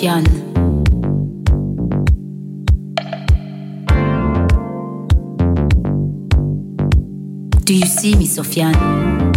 Christian. Do you see me, Sofiane?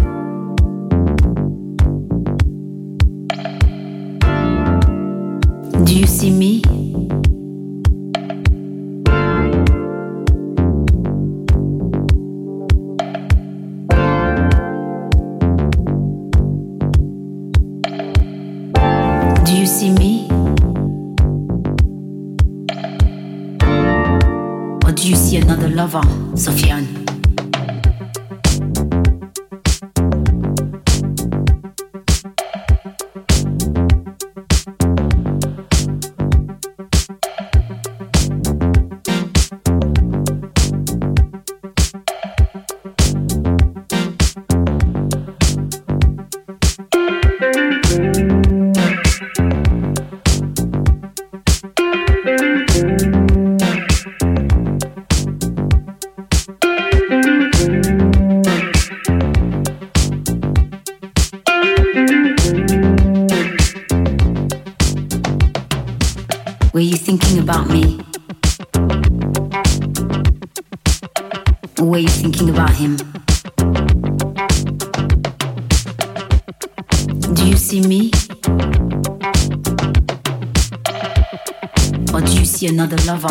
Or do you see another lover?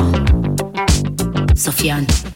Sofiane.